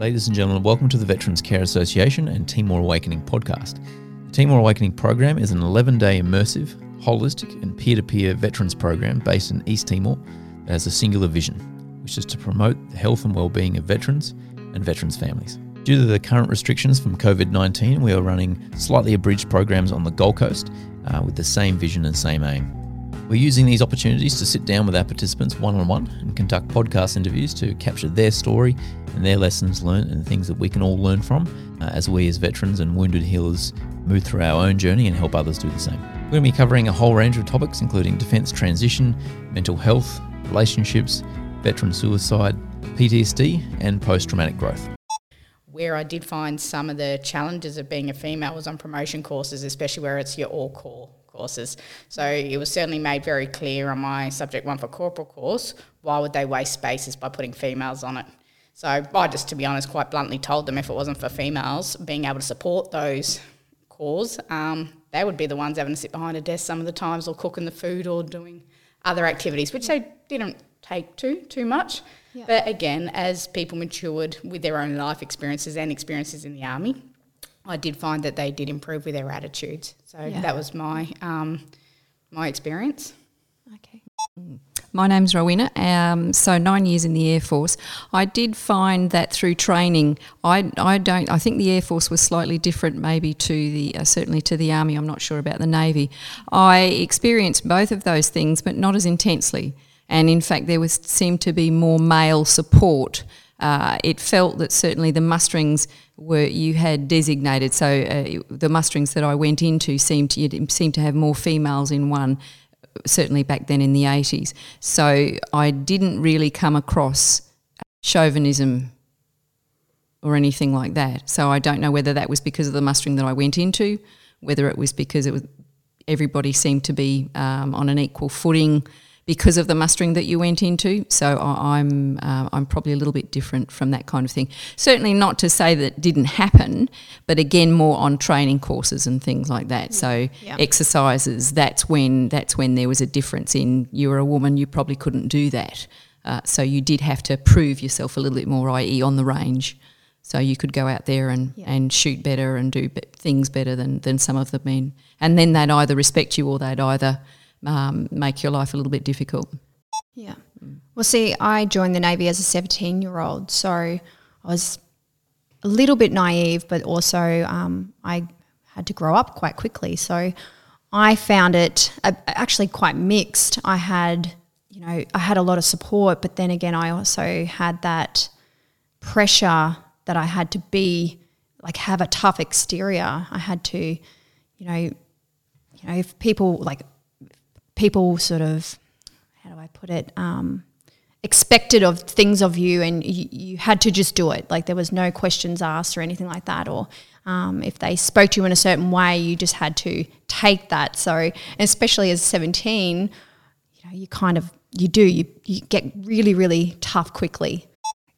Ladies and gentlemen, welcome to the Veterans Care Association and Timor Awakening podcast. The Timor Awakening program is an 11 day immersive, holistic, and peer to peer veterans program based in East Timor that has a singular vision, which is to promote the health and well-being of veterans and veterans' families. Due to the current restrictions from COVID 19, we are running slightly abridged programs on the Gold Coast uh, with the same vision and same aim. We're using these opportunities to sit down with our participants one on one and conduct podcast interviews to capture their story and their lessons learned and things that we can all learn from uh, as we, as veterans and wounded healers, move through our own journey and help others do the same. We're going to be covering a whole range of topics, including defence transition, mental health, relationships, veteran suicide, PTSD, and post traumatic growth. Where I did find some of the challenges of being a female was on promotion courses, especially where it's your all corps courses. So it was certainly made very clear on my subject one for corporal course why would they waste spaces by putting females on it. So I just, to be honest, quite bluntly told them if it wasn't for females being able to support those corps, um, they would be the ones having to sit behind a desk some of the times or cooking the food or doing other activities, which they didn't take to too much. Yeah. But again, as people matured with their own life experiences and experiences in the army, I did find that they did improve with their attitudes. So yeah. that was my um, my experience. Okay. My name's Rowena. Um, so nine years in the Air Force. I did find that through training, I, I don't. I think the Air Force was slightly different, maybe to the uh, certainly to the Army. I'm not sure about the Navy. I experienced both of those things, but not as intensely. And in fact, there was seemed to be more male support. Uh, it felt that certainly the musterings were you had designated. So uh, the musterings that I went into seemed to seemed to have more females in one. Certainly back then in the 80s. So I didn't really come across chauvinism or anything like that. So I don't know whether that was because of the mustering that I went into, whether it was because it was everybody seemed to be um, on an equal footing because of the mustering that you went into. So I'm uh, I'm probably a little bit different from that kind of thing. Certainly not to say that it didn't happen, but again more on training courses and things like that. So yeah. exercises. That's when that's when there was a difference in you were a woman, you probably couldn't do that. Uh, so you did have to prove yourself a little bit more, i.e., on the range. So you could go out there and, yeah. and shoot better and do be- things better than, than some of the men. And then they'd either respect you or they'd either um, make your life a little bit difficult. Yeah. Well, see, I joined the Navy as a 17 year old, so I was a little bit naive, but also um, I had to grow up quite quickly. So I found it uh, actually quite mixed. I had, you know, I had a lot of support, but then again, I also had that pressure that I had to be like have a tough exterior. I had to, you know, you know, if people like people sort of, how do I put it, um, expected of things of you and you, you, had to just do it. Like there was no questions asked or anything like that. Or um, if they spoke to you in a certain way, you just had to take that. So, especially as 17, you know, you kind of, you do, you, you get really, really tough quickly.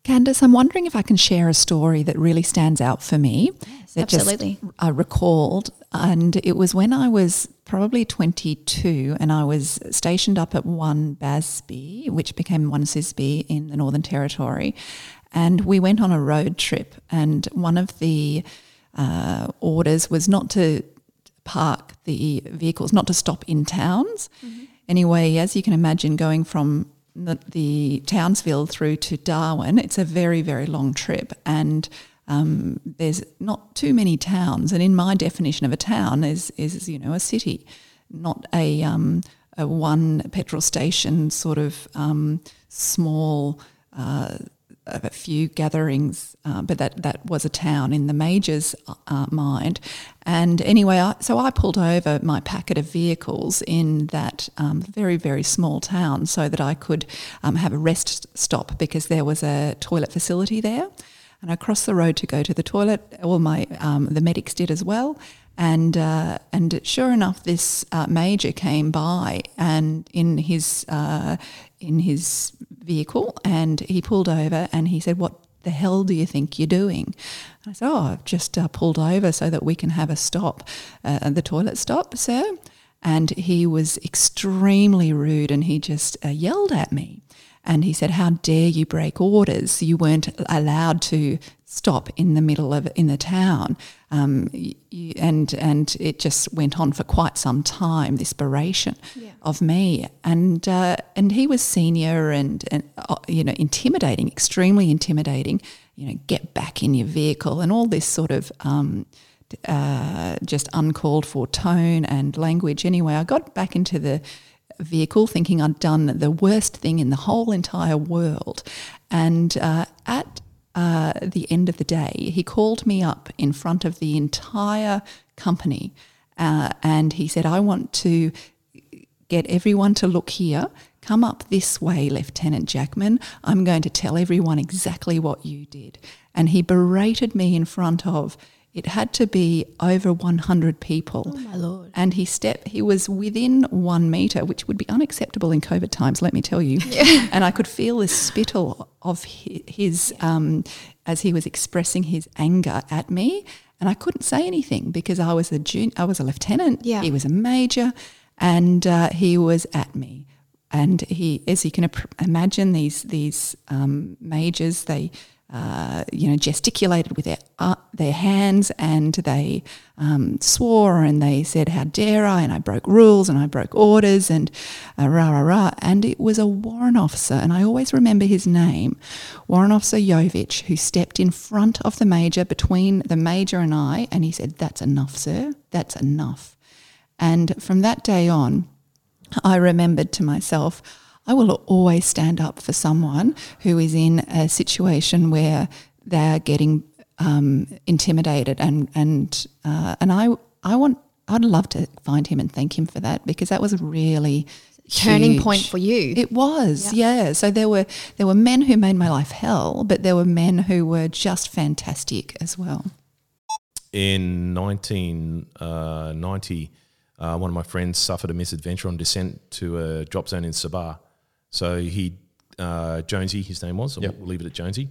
Candice, I'm wondering if I can share a story that really stands out for me. That absolutely. Just, I recalled, and it was when I was probably 22 and I was stationed up at 1 Basby, which became 1 Sisby in the Northern Territory. And we went on a road trip, and one of the uh, orders was not to park the vehicles, not to stop in towns. Mm-hmm. Anyway, as you can imagine, going from the, the Townsville through to Darwin, it's a very, very long trip. And um, there's not too many towns, and in my definition of a town is is you know a city, not a, um, a one petrol station sort of um, small. Uh, a few gatherings, uh, but that, that was a town in the major's uh, mind. And anyway, I, so I pulled over my packet of vehicles in that um, very, very small town so that I could um, have a rest stop because there was a toilet facility there and I crossed the road to go to the toilet. All my um, the medics did as well, and uh, and sure enough, this uh, major came by and in his uh, in his vehicle, and he pulled over and he said, "What the hell do you think you're doing?" And I said, "Oh, I've just uh, pulled over so that we can have a stop, uh, the toilet stop, sir." And he was extremely rude, and he just uh, yelled at me. And he said, How dare you break orders? You weren't allowed to stop in the middle of in the town. Um, you, and and it just went on for quite some time. This beration Yeah. of me, and uh, and he was senior and and uh, you know intimidating, extremely intimidating. You know, get back in your vehicle and all this sort of. Um, uh, just uncalled for tone and language. Anyway, I got back into the vehicle thinking I'd done the worst thing in the whole entire world. And uh, at uh, the end of the day, he called me up in front of the entire company uh, and he said, I want to get everyone to look here. Come up this way, Lieutenant Jackman. I'm going to tell everyone exactly what you did. And he berated me in front of it had to be over 100 people. Oh my lord. And he stepped, he was within one meter, which would be unacceptable in COVID times, let me tell you. And I could feel the spittle of hi- his, um, as he was expressing his anger at me. And I couldn't say anything because I was a jun- I was a lieutenant. Yeah. He was a major, and uh, he was at me. And he, as you can imagine, these these um, majors, they uh, you know gesticulated with their uh, their hands, and they um, swore and they said, "How dare I?" And I broke rules and I broke orders and uh, rah rah rah. And it was a warrant officer, and I always remember his name, Warrant Officer Jovich, who stepped in front of the major between the major and I, and he said, "That's enough, sir. That's enough." And from that day on, I remembered to myself, I will always stand up for someone who is in a situation where they're getting um, intimidated, and and uh, and I I want I'd love to find him and thank him for that because that was a really Turning huge. point for you. It was, yeah. So there were there were men who made my life hell, but there were men who were just fantastic as well. In 1990, uh, one of my friends suffered a misadventure on descent to a drop zone in Sabah. So he, uh, Jonesy, his name was, Yep. we'll leave it at Jonesy,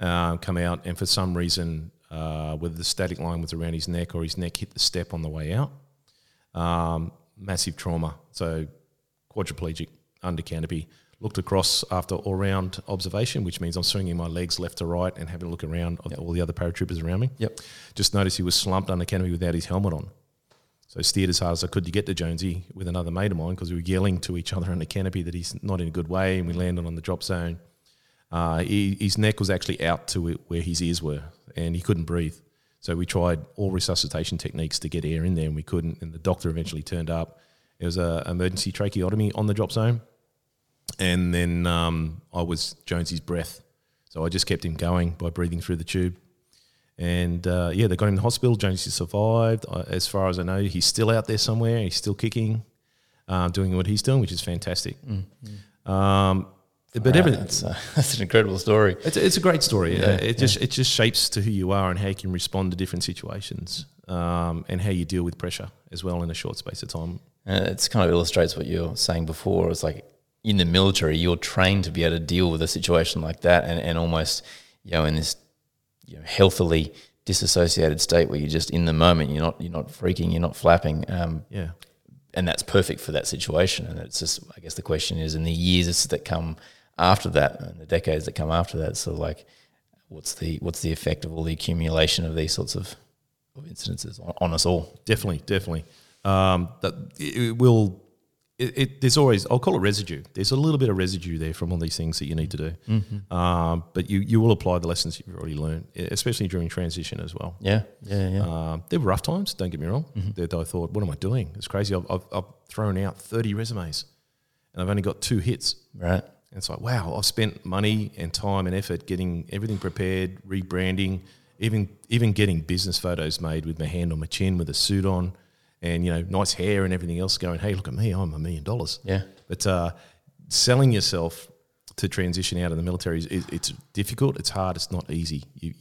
uh, come out, and for some reason, uh, whether the static line was around his neck or his neck hit the step on the way out, um, massive trauma. So quadriplegic under canopy. Looked across after all round observation, which means I'm swinging my legs left to right and having a look around at all the other paratroopers around me. Yep. Just noticed he was slumped under canopy without his helmet on. So steered as hard as I could to get to Jonesy with another mate of mine because we were yelling to each other under canopy that he's not in a good way, and we landed on the drop zone. Uh, he, his neck was actually out to where his ears were, and he couldn't breathe. So we tried all resuscitation techniques to get air in there, and we couldn't. And the doctor eventually turned up. It was an emergency tracheotomy on the drop zone, and then um, I was Jonesy's breath. So I just kept him going by breathing through the tube. And uh, yeah, they got him in the hospital. Jonesy survived. As far as I know, he's still out there somewhere. He's still kicking, uh, doing what he's doing, which is fantastic. Um, but Wow, everything, that's, uh, that's an incredible story. it's, it's a great story. Yeah, it just it just shapes to who you are and how you can respond to different situations, um, and how you deal with pressure as well in a short space of time. And it's kind of illustrates what you were saying before. It's like in the military, you're trained to be able to deal with a situation like that, and, and almost you know in this you know, healthily disassociated state where you're just in the moment. You're not you're not freaking. You're not flapping. Um, Yeah, and that's perfect for that situation. And it's just, I guess, the question is, in the years that come after that, and the decades that come after that, sort of like, what's the what's the effect of all the accumulation of these sorts of, of incidences on, on us all? definitely, definitely. Um, that it, it will. It, it, there's always I'll call it residue. There's a little bit of residue there from all these things that you need to do. Um, but you you will apply the lessons you've already learned, especially during transition as well. Yeah, yeah, yeah. Um, there were rough times. Don't get me wrong. That I thought, what am I doing? It's crazy. I've, I've, I've thrown out 30 resumes, and I've only got two hits. right. And it's like, wow, I've spent money and time and effort getting everything prepared, rebranding, even even getting business photos made with my hand on my chin with a suit on, and you know, nice hair and everything else. Going, hey, look at me, I'm a million dollars. Yeah. But uh, selling yourself to transition out of the military is it, it's difficult. It's hard. It's not easy. You,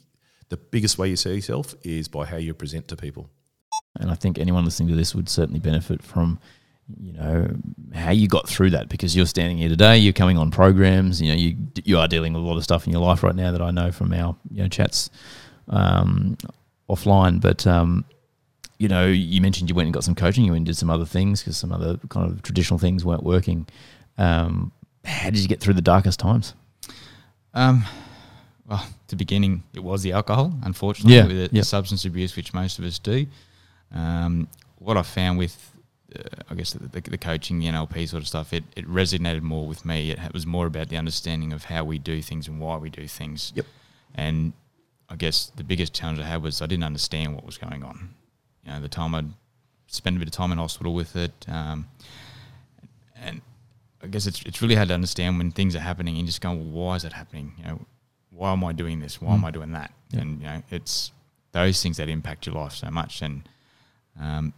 the biggest way you sell yourself is by how you present to people. And I think anyone listening to this would certainly benefit from, you know, how you got through that because you're standing here today, you're coming on programs, you know, you you are dealing with a lot of stuff in your life right now that I know from our you know chats um, offline. But um, you know, you mentioned you went and got some coaching, you went and did some other things because some other kind of traditional things weren't working. Um, how did you get through the darkest times? Um, well, the beginning, it was the alcohol, unfortunately, Yeah, with the, yeah. the substance abuse, which most of us do. Um, what I found with, uh, I guess, the, the, the coaching, the NLP sort of stuff, it, it resonated more with me. It, was more about the understanding of how we do things and why we do things. Yep. And I guess the biggest challenge I had was I didn't understand what was going on. You know, the time I'd spend a bit of time in hospital with it, um, and I guess it's it's really hard to understand when things are happening and just going, well, why is that happening? You know, why am I doing this? Why am I doing that? Yeah. And you know, it's those things that impact your life so much. And um,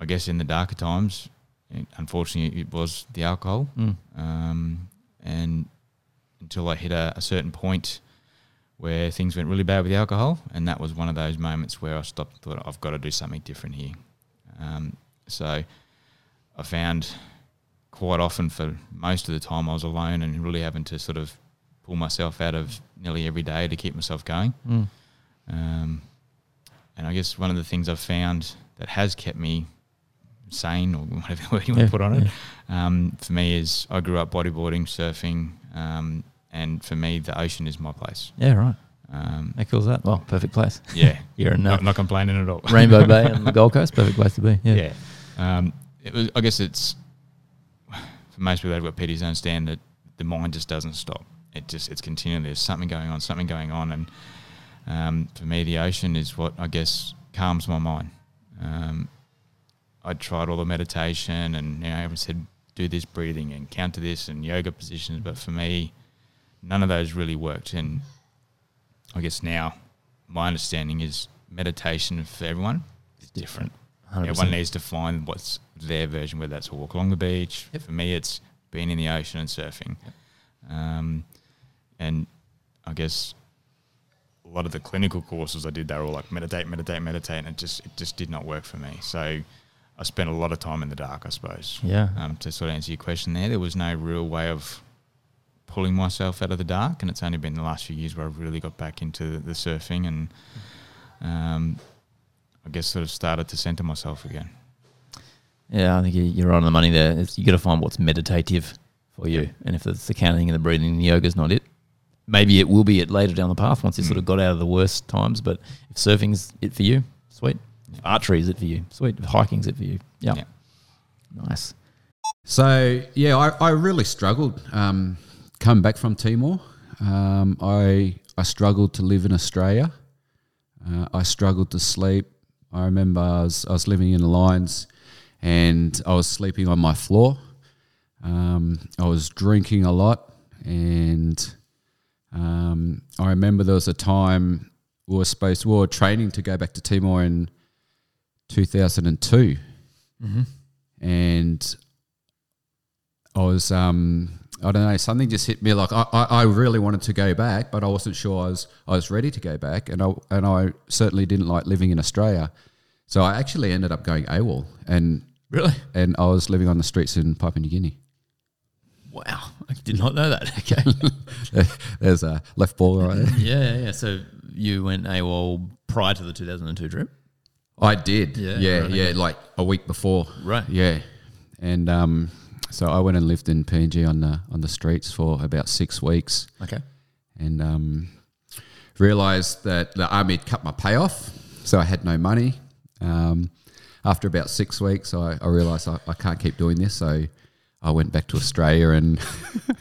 I guess in the darker times, it, unfortunately, it was the alcohol. Mm. Um, and until I hit a, a certain point where things went really bad with the alcohol, and that was one of those moments where I stopped and thought, I've got to do something different here. Um, so I found quite often for most of the time I was alone and really having to sort of pull myself out of nearly every day to keep myself going. Mm. Um, and I guess one of the things I've found that has kept me sane, or whatever word you want Yeah, to put on it, um, for me is I grew up bodyboarding, surfing, um, and for me the ocean is my place. Yeah, right. Um, How cool is that? Well, perfect place. yeah, You're in uh, not, not complaining at all. Rainbow Bay on the Gold Coast. Perfect place to be. Yeah. yeah. Um, it was, I guess it's for most people that have got PTSD understand that the mind just doesn't stop. It just it's continually there's something going on, something going on, and um, for me the ocean is what I guess calms my mind. Um, I tried all the meditation and you know everyone said do this breathing and counter this and yoga positions, but for me none of those really worked. And I guess now my understanding is meditation for everyone is different. 100%. Everyone needs to find what's their version, whether that's a walk along the beach. Yep. For me, it's being in the ocean and surfing. Um, and I guess a lot of the clinical courses I did, they were all like meditate, meditate, meditate, and it just it just did not work for me. So I spent a lot of time in the dark, I suppose. Yeah. Um, to sort of answer your question there, there was no real way of pulling myself out of the dark, and it's only been the last few years where I've really got back into the surfing and um, I guess sort of started to center myself again. Yeah, I think you- you're right on the money there. It's, you got to find what's meditative for you, and if it's the counting and the breathing and the yoga's not it, maybe it will be it later down the path once you sort of got out of the worst times. But if surfing's it for you, sweet. If archery is it for you, sweet. If hiking's it for you, yeah, Yeah. nice. So yeah, I, I really struggled um, coming back from Timor. Um, I I struggled to live in Australia. Uh, I struggled to sleep. I remember I was, I was living in the lines, and I was sleeping on my floor. Um, I was drinking a lot, and um, I remember there was a time we were supposed we were training to go back to Timor in two thousand and two, and I was um I don't know something just hit me like I, I, I really wanted to go back but I wasn't sure I was I was ready to go back and I and I certainly didn't like living in Australia so I actually ended up going AWOL and Really? and I was living on the streets in Papua New Guinea Wow, I did not know that. Okay. there's a left ball right there yeah, yeah. So you went AWOL prior to the 2002 trip, I did Yeah, yeah right, yeah okay. like a week before right? yeah and um so I went and lived in PNG on the on the streets for about six weeks Okay. and um, realized that the army had cut my pay off, so I had no money. Um, after about six weeks, I, I realized I, I can't keep doing this, so I went back to Australia and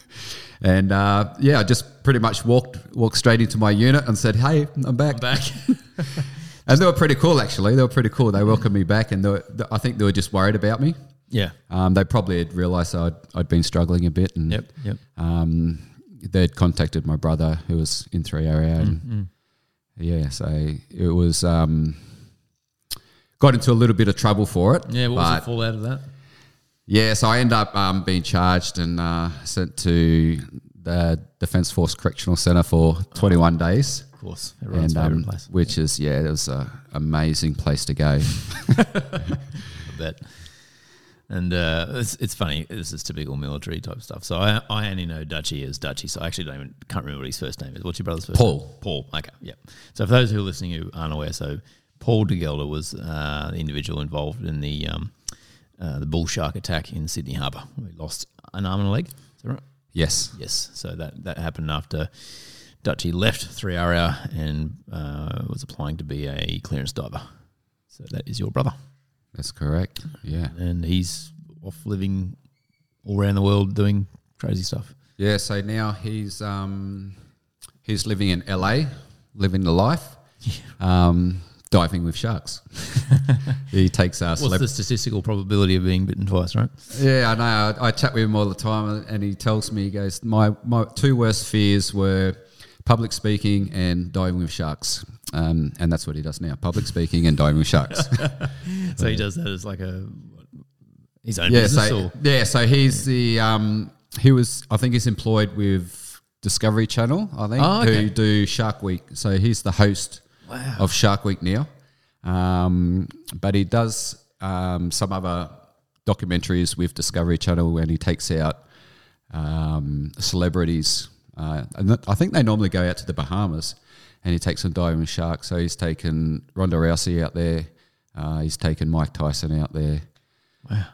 and uh, yeah, I just pretty much walked walked straight into my unit and said, "Hey, I'm back." Back. And they were pretty cool, actually. They were pretty cool. They welcomed me back, and they were, I think they were just worried about me. Yeah. Um, they probably had realised I'd, I'd been struggling a bit, and Yep. Yep. um, they'd contacted my brother who was in 3RAR, and Mm. yeah, so it was um, got into a little bit of trouble for it. Yeah. What was the fallout of that? yeah, so I end up um, being charged and uh, sent to the Defence Force Correctional Centre for 21 days. Of course, everyone's And, um, place. which is yeah, it was an amazing place to go. I bet. And uh, it's, it's funny. This is typical military type stuff. So I, I only know Dutchy as Dutchy. So I actually don't even can't remember what his first name is. What's your brother's first Paul. name? Paul. Paul. Okay. Yeah. So for those who are listening who aren't aware, so Paul de Gelder was uh, the individual involved in the um, uh, the bull shark attack in Sydney Harbour. We lost an arm and a leg. Is that right? Yes. Yes. So that that happened after Dutchy left 3RAR and uh, was applying to be a clearance diver. So that is your brother, That's correct. Yeah. and he's off living all around the world doing crazy stuff. Yeah. So now he's um, he's living in LA, living the life, um, diving with sharks. he takes us. What's the statistical probability of being bitten twice, right? Yeah, I know. I, I chat with him all the time, and he tells me, he goes, my, my two worst fears were public speaking and diving with sharks. Um, and that's what he does now public speaking and diving with sharks. So he does that as like a his own yeah, business. so, or? yeah, so he's the, um, he was, I think he's employed with Discovery Channel, I think, Oh, okay. who do Shark Week. So he's the host of Shark Week now. Um, but he does um, some other documentaries with Discovery Channel and he takes out um, celebrities. Uh, and th- I think they normally go out to the Bahamas and he takes some diving sharks. So he's taken Ronda Rousey out there. Uh, he's taken Mike Tyson out there.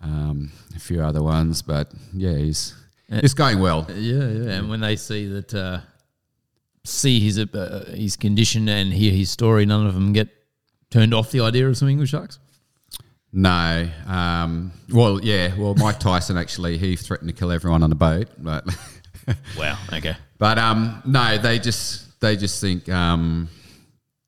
Um, a few other ones, but yeah, he's it's going well. Yeah, yeah. And when they see that, uh, see his uh, his condition and hear his story, none of them get turned off the idea of swimming with sharks. No, um, well, yeah, well, Mike Tyson actually he threatened to kill everyone on the boat, but Wow. Okay. but um, no, they just they just think um,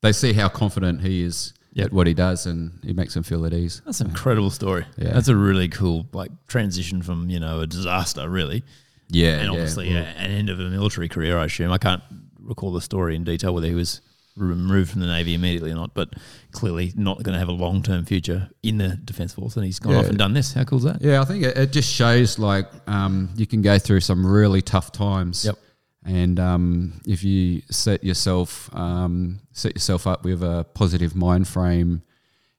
they see how confident he is Yep. at what he does, and he makes them feel at ease. That's an incredible story. Yeah. That's a really cool like transition from you know a disaster, really, Yeah, and yeah, obviously well, a- an end of a military career. I assume I can't recall the story in detail whether he was removed from the navy immediately or not, but clearly not going to have a long term future in the defence force, and he's gone Yeah. off and done this. How cool is that? Yeah, I think it, it just shows like um, you can go through some really tough times. Yep. And um, if you set yourself um, set yourself up with a positive mind frame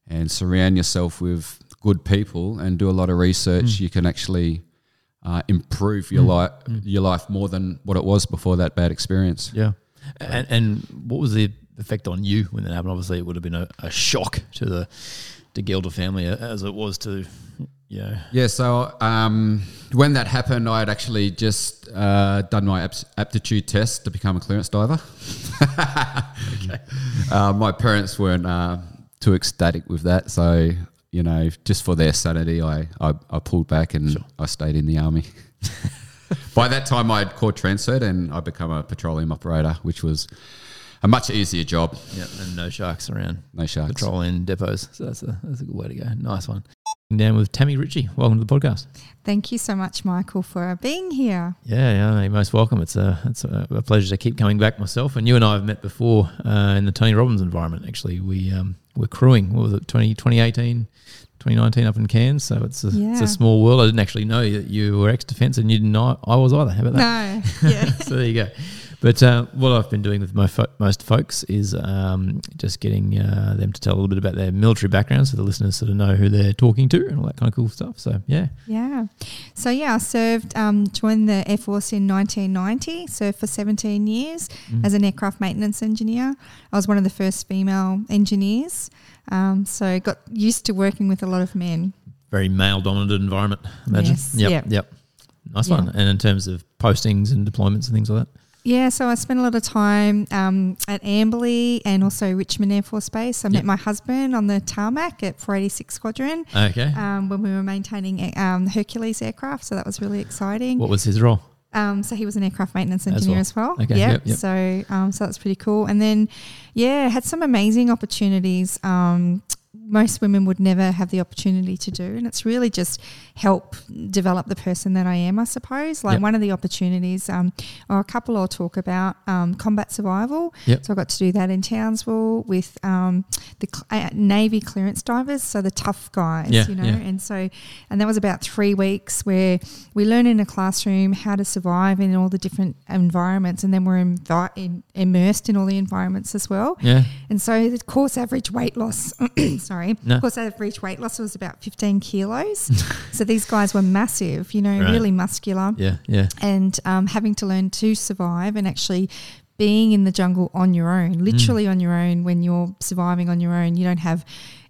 and surround yourself with good people and do a lot of research, you can actually uh, improve your life your life more than what it was before that bad experience. Yeah. And, and what was the effect on you when that happened? Obviously, it would have been a, a shock to the de Gelder family as it was to, know, Yeah, so um, when that happened, I had actually just uh, done my aptitude test to become a clearance diver. uh, my parents weren't uh, too ecstatic with that, so you know, just for their sanity, I I, I pulled back and I stayed in the army. By that time, I had corps transferred and I become a petroleum operator, which was a much easier job. yeah, and no sharks around No sharks. patrolling depots. So that's a that's a good way to go. Nice one. Down with Tammy Ritchie. Welcome to the podcast. Thank you so much, Michael, for being here. Yeah, yeah, you're most welcome. It's a it's a, a pleasure to keep coming back myself. And you and I have met before uh, in the Tony Robbins environment. Actually, we um, were crewing. What was it? 20, 2018, 2019 up in Cairns. So it's a, it's a small world. I didn't actually know that you were ex defence, and you didn't know I was either. How about that? No, yeah. so there you go. But uh, what I've been doing with most, fo- most folks is um, just getting uh, them to tell a little bit about their military background so the listeners sort of know who they're talking to and all that kind of cool stuff. So, yeah. Yeah. So, yeah, I served, um, joined the Air Force in 1990, served for 17 years as an aircraft maintenance engineer. I was one of the first female engineers. Um, so, got used to working with a lot of men. Very male dominated environment, imagine. Yes, Yep. yep. Yep. Nice Yeah. one. And in terms of postings and deployments and things like that. Yeah, so I spent a lot of time um, at Amberley and also Richmond Air Force Base. I Yeah. met my husband on the tarmac at 486 Squadron Okay. um, when we were maintaining um, Hercules aircraft. So that was really exciting. what was his role? Um, so he was an aircraft maintenance As engineer well. as well. Okay, Yeah. yep, yep. So um, so that's pretty cool. And then yeah, had some amazing opportunities. Um, most women would never have the opportunity to do, and it's really just help develop the person that I am, I suppose. Like Yep. one of the opportunities, um, or a couple I'll talk about, um, combat survival. Yep. So I got to do that in Townsville with um, the cl- uh, Navy clearance divers, so the tough guys, Yeah, you know. yeah. And so, and that was about three weeks where we learn in a classroom how to survive in all the different environments, and then we're invi- in, immersed in all the environments as well. Yeah. And so the course average weight loss, sorry, No. course average weight loss was about 15 kilos. so these guys were massive, you know, Right. really muscular Yeah. Yeah. and um, having to learn to survive and actually being in the jungle on your own, literally on your own when you're surviving on your own. You don't have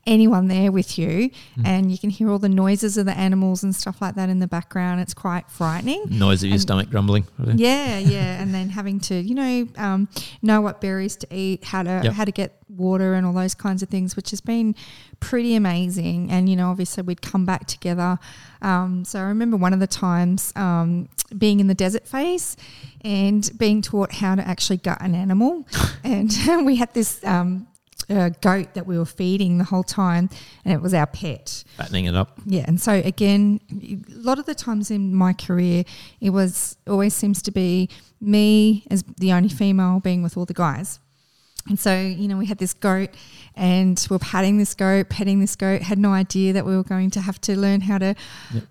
anyone there with you, and you can hear all the noises of the animals and stuff like that in the background. It's quite frightening. Noise of your stomach grumbling. Yeah, yeah, and then having to, you know, um, know what berries to eat, how to Yep. how to get water, and all those kinds of things, which has been pretty amazing. And you know, obviously, we'd come back together. Um, so I remember one of the times um, being in the desert phase and being taught how to actually gut an animal, and we had this. Um, uh, goat that we were feeding the whole time, and it was our pet. Fattening it up. Yeah, and so again, a lot of the times in my career, it was always seems to be me as the only female being with all the guys. And so, you know, we had this goat and we are patting this goat, petting this goat, had no idea that we were going to have to learn how to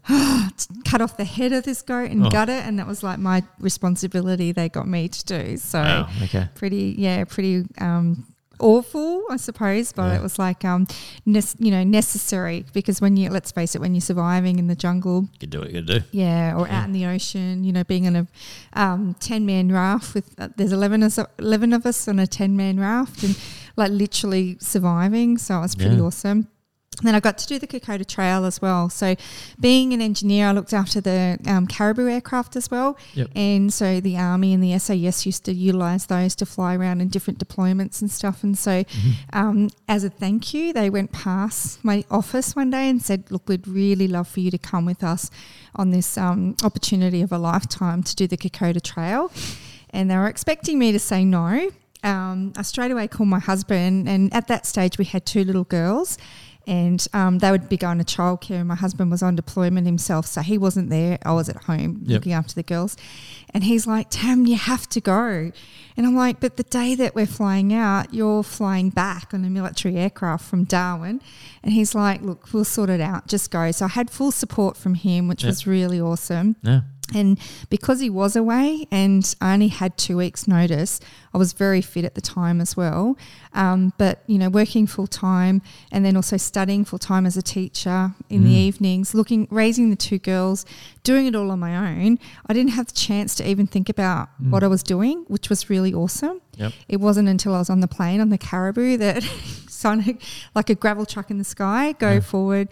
cut off the head of this goat and Oh. gut it. And that was like my responsibility they got me to do. So, Wow. Okay. pretty yeah pretty um awful i suppose but Yeah. it was like um nec- you know necessary because when you let's face it when you're surviving in the jungle You do what you do. yeah or out in the ocean you know being in a um 10 man raft with uh, there's 11 of, us, 11 of us on a 10 man raft and like literally surviving so it was pretty Yeah. awesome then I got to do the Kokoda Trail as well. So, being an engineer, I looked after the um, Caribou aircraft as well. Yep. And so the Army and the SAS used to utilize those to fly around in different deployments and stuff. And so, um, as a thank you, they went past my office one day and said, Look, we'd really love for you to come with us on this um, opportunity of a lifetime to do the Kokoda Trail. And they were expecting me to say no. Um, I straight away called my husband, and at that stage, we had two little girls and um, they would be going to childcare. And my husband was on deployment himself, so he wasn't there. I was at home Yep. looking after the girls, and he's like, "Tam, you have to go," and I'm like, "But the day that we're flying out, you're flying back on a military aircraft from Darwin," and he's like, "Look, we'll sort it out. Just go." So I had full support from him, which Yep. was really awesome. Yeah. And because he was away and I only had two weeks' notice, I was very fit at the time as well. Um, but, you know, working full time and then also studying full time as a teacher in the evenings, looking, raising the two girls, doing it all on my own, I didn't have the chance to even think about what I was doing, which was really awesome. Yep. It wasn't until I was on the plane on the Caribou that Sonic, like a gravel truck in the sky, go Yeah. forward,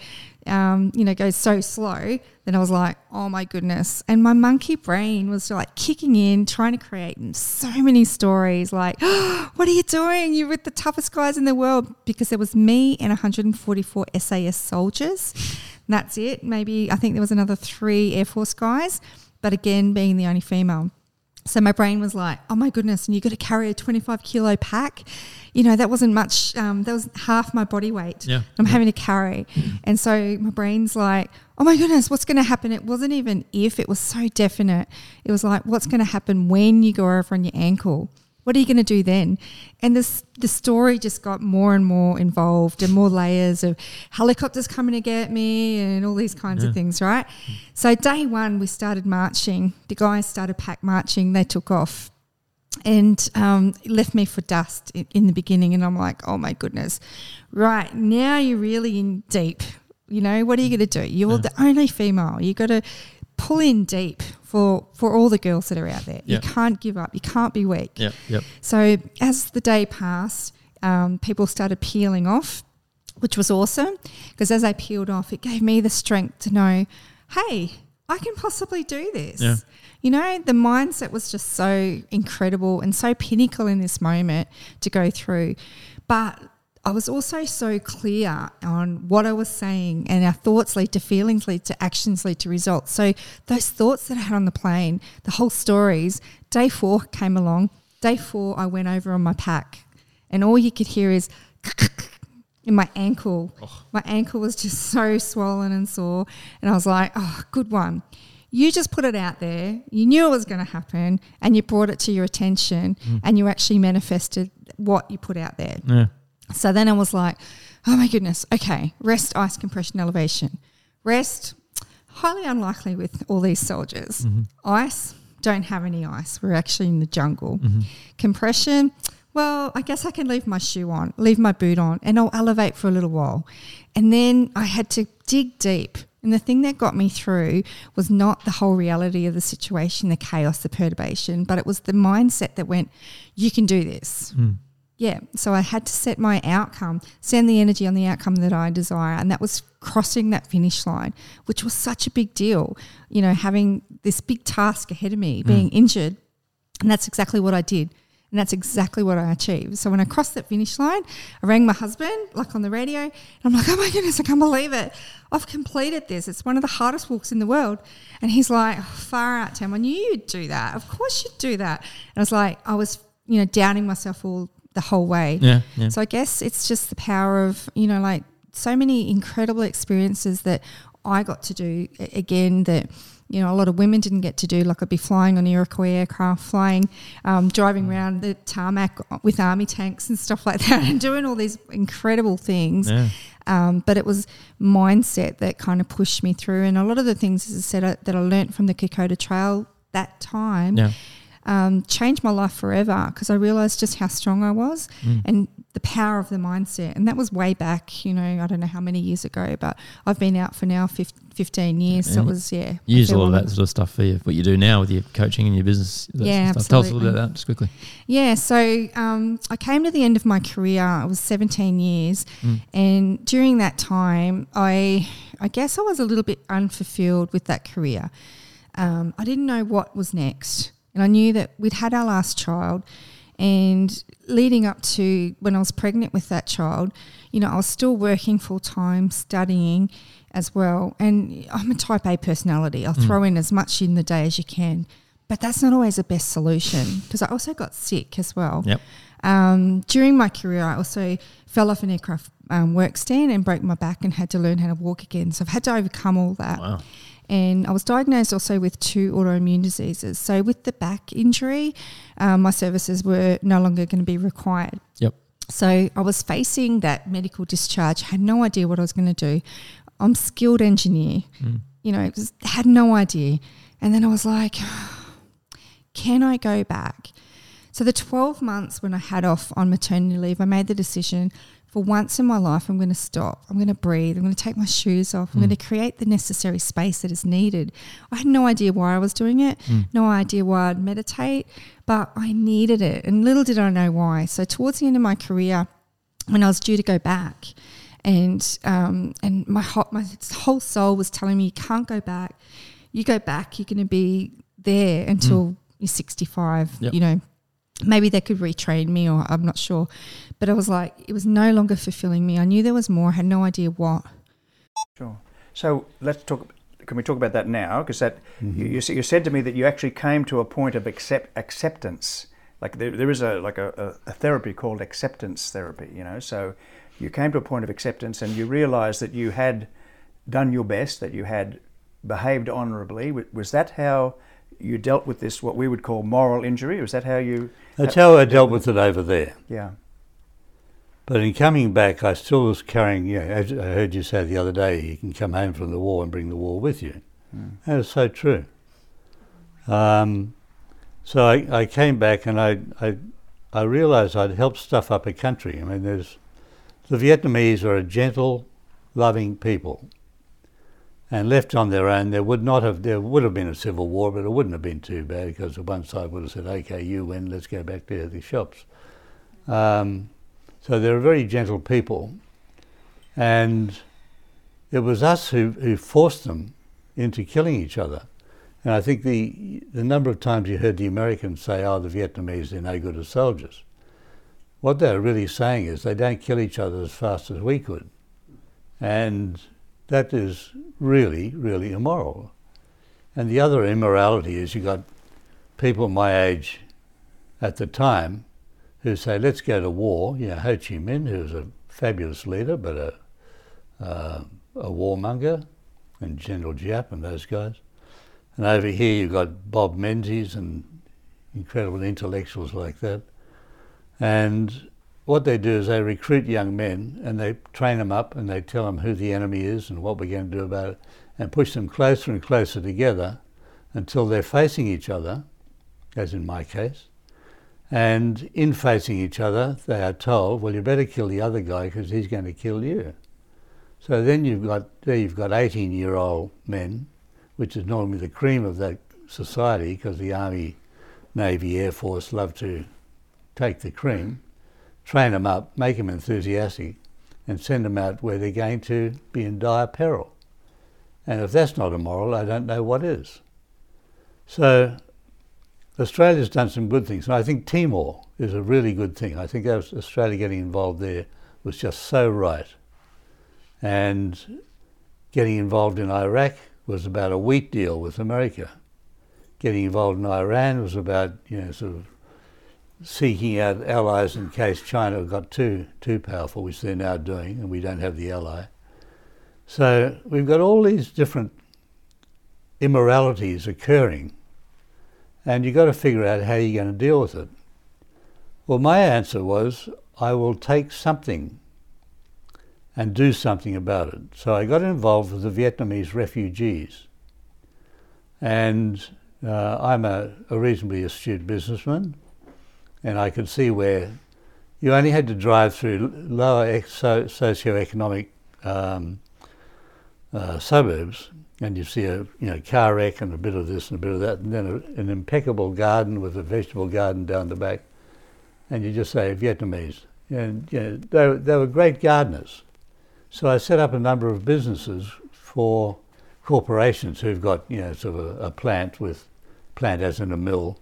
um, you know, goes so slow. Then I was like, oh my goodness. And my monkey brain was like kicking in, trying to create so many stories like, what are you doing? You're with the toughest guys in the world. Because there was me and 144 SAS soldiers. That's it. Maybe I think there was another three Air Force guys. But again, being the only female. So my brain was like, oh my goodness, and you got to carry a 25 kilo pack. You know, that wasn't much, um, that was half my body weight Yeah. I'm having to carry. And so my brain's like, oh my goodness, what's going to happen? It wasn't even if, it was so definite. It was like, what's going to happen when you go over on your ankle? What are you going to do then? And this the story just got more and more involved and more layers of helicopters coming to get me and all these kinds of things, right? So day one we started marching. The guys started pack marching. They took off and um, left me for dust in, in the beginning. And I'm like, oh my goodness, right now you're really in deep. You know, what are you going to do? You're the only female. You got to pull in deep for for all the girls that are out there. Yeah. You can't give up. You can't be weak. Yep. Yep. So as the day passed, um, people started peeling off, which was awesome because as I peeled off, it gave me the strength to know, hey, I can possibly do this. Yeah. You know, the mindset was just so incredible and so pinnacle in this moment to go through. But I was also so clear on what I was saying, and our thoughts lead to feelings, lead to actions, lead to results. So, those thoughts that I had on the plane, the whole stories, day four came along. Day four, I went over on my pack, and all you could hear is in my ankle. Oh. My ankle was just so swollen and sore. And I was like, oh, good one. You just put it out there. You knew it was going to happen and you brought it to your attention mm. and you actually manifested what you put out there. Yeah. So then I was like, oh my goodness, okay, rest, ice, compression, elevation. Rest, highly unlikely with all these soldiers. Mm-hmm. Ice, don't have any ice. We're actually in the jungle. Mm-hmm. Compression, well, I guess I can leave my shoe on, leave my boot on, and I'll elevate for a little while. And then I had to dig deep. And the thing that got me through was not the whole reality of the situation, the chaos, the perturbation, but it was the mindset that went, you can do this. Hmm. Yeah, so I had to set my outcome, send the energy on the outcome that I desire, and that was crossing that finish line, which was such a big deal. You know, having this big task ahead of me, mm. being injured, and that's exactly what I did. And that's exactly what I achieved. So when I crossed that finish line, I rang my husband, like on the radio, and I'm like, oh my goodness, I can't believe it. I've completed this. It's one of the hardest walks in the world. And he's like, oh, far out, Tam. I knew you'd do that. Of course you'd do that. And I was like, I was, you know, doubting myself all the whole way. Yeah, yeah. So I guess it's just the power of, you know, like so many incredible experiences that I got to do again that, you know, a lot of women didn't get to do. Like I'd be flying on Iroquois aircraft, flying, um, driving around the tarmac with army tanks and stuff like that, and doing all these incredible things. Yeah. Um, but it was mindset that kind of pushed me through. And a lot of the things, as I said, I, that I learned from the Kokoda Trail that time Yeah. Um, changed my life forever because I realized just how strong I was and the power of the mindset. And that was way back, you know, I don't know how many years ago, but I've been out for now 15 years. So it was, yeah. You use a lot of that sort of stuff for you, what you do now with your coaching and your business. that Yeah, sort of. Tell us a little bit about that just quickly. Yeah, so um, I came to the end of my career. I was 17 years, and during that time, I I guess I was a little bit unfulfilled with that career. Um, I didn't know what was next, and I knew that we'd had our last child, and leading up to when I was pregnant with that child, you know, I was still working full time, studying as well, and I'm a Type A personality. I'll throw in as much in the day as you can. But that's not always the best solution because I also got sick as well. Yep. Um, during my career, I also fell off an aircraft um, work stand and broke my back and had to learn how to walk again. So I've had to overcome all that. Wow. And I was diagnosed also with two autoimmune diseases. So with the back injury, um, my services were no longer going to be required. Yep. So I was facing that medical discharge, had no idea what I was going to do. I'm a skilled engineer, you know, just had no idea. And then I was like, can I go back? So the 12 months when I had off on maternity leave, I made the decision for once in my life, I'm going to stop. I'm going to breathe. I'm going to take my shoes off. I'm hmm. going to create the necessary space that is needed. I had no idea why I was doing it, hmm. no idea why I'd meditate, but I needed it. And little did I know why. So towards the end of my career, when I was due to go back, and um, and my whole, my whole soul was telling me, you can't go back. You go back, you're going to be there hmm. until you're 65. Yep. You know, maybe they could retrain me, or I'm not sure. But I was like, it was no longer fulfilling me. I knew there was more. I had no idea what. Sure. So let's talk. Can we talk about that now? Because that you, mm-hmm. you, you said to me that you actually came to a point of accept, acceptance. Like there, there is a like a, a, a therapy called acceptance therapy. You know, so you came to a point of acceptance and you realised that you had done your best, that you had behaved honourably. Was that how you dealt with this? What we would call moral injury? Was that how you? That's how I dealt with it over there. Yeah. But in coming back, I still was carrying, you know, as I heard you say the other day, you can come home from the war and bring the war with you. That is so true. Um, so I, I came back and I, I, I realised I'd helped stuff up a country. I mean, there's, the Vietnamese are a gentle, loving people. And left on their own, there would not have there would have been a civil war, but it wouldn't have been too bad because the one side would have said, "Okay, you win. Let's go back to the shops." Um, so they're very gentle people, and it was us who, who forced them into killing each other. And I think the the number of times you heard the Americans say, "Oh, the Vietnamese they're no good as soldiers," what they're really saying is they don't kill each other as fast as we could, and that is really really immoral. And the other immorality is you got people my age at the time who say, let's go to war. You know, Ho Chi Minh, who was a fabulous leader, but a, uh, a warmonger, and General Giap and those guys. And over here you've got Bob Menzies and incredible intellectuals like that. And what they do is they recruit young men and they train them up and they tell them who the enemy is and what we're going to do about it and push them closer and closer together until they're facing each other, as in my case. And in facing each other, they are told, well, you better kill the other guy because he's going to kill you. So then you've got, there you've got 18 year old men, which is normally the cream of that society because the Army, Navy, Air Force love to take the cream. Train them up, make them enthusiastic, and send them out where they're going to be in dire peril. And if that's not immoral, I don't know what is. So Australia's done some good things, and I think Timor is a really good thing. I think Australia getting involved there was just so right. And getting involved in Iraq was about a wheat deal with America. Getting involved in Iran was about, you know, sort of seeking out allies in case China got too too powerful, which they're now doing, and we don't have the ally. So we've got all these different immoralities occurring, and you've got to figure out how you're going to deal with it. Well, my answer was I will take something and do something about it. So I got involved with the Vietnamese refugees. And uh, I'm a, a, reasonably astute businessman, and I could see where you only had to drive through lower so- socioeconomic um, uh, suburbs, and you see a you know car wreck and a bit of this and a bit of that, and then a, an impeccable garden with a vegetable garden down the back, and you just say Vietnamese, and you know, they, they were great gardeners. So I set up a number of businesses for corporations who've got you know sort of a, a plant with plant as in a mill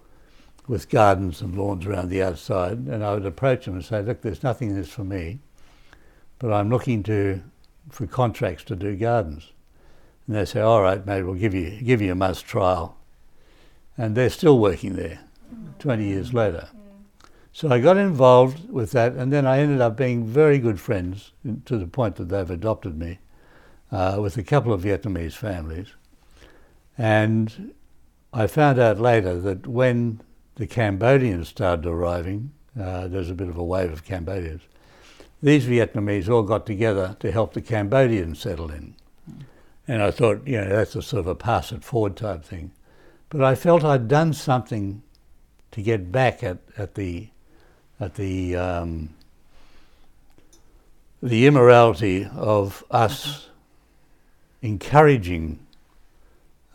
with gardens and lawns around the outside, and I would approach them and say, look, there's nothing in this for me, but I'm looking to for contracts to do gardens. And they say, all right, mate, we'll give you, give you a month's trial. And they're still working there 20 years later. So I got involved with that, and then I ended up being very good friends to the point that they've adopted me uh, with a couple of Vietnamese families. And I found out later that when the Cambodians started arriving, uh, there was a bit of a wave of Cambodians, these Vietnamese all got together to help the Cambodians settle in. And I thought, you know, that's a sort of a pass it forward type thing. But I felt I'd done something to get back at, at the at the um, the immorality of us encouraging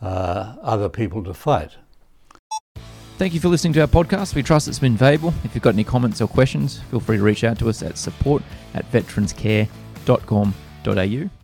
uh, other people to fight. Thank you for listening to our podcast. We trust it's been valuable. If you've got any comments or questions, feel free to reach out to us at support at veteranscare.com.au.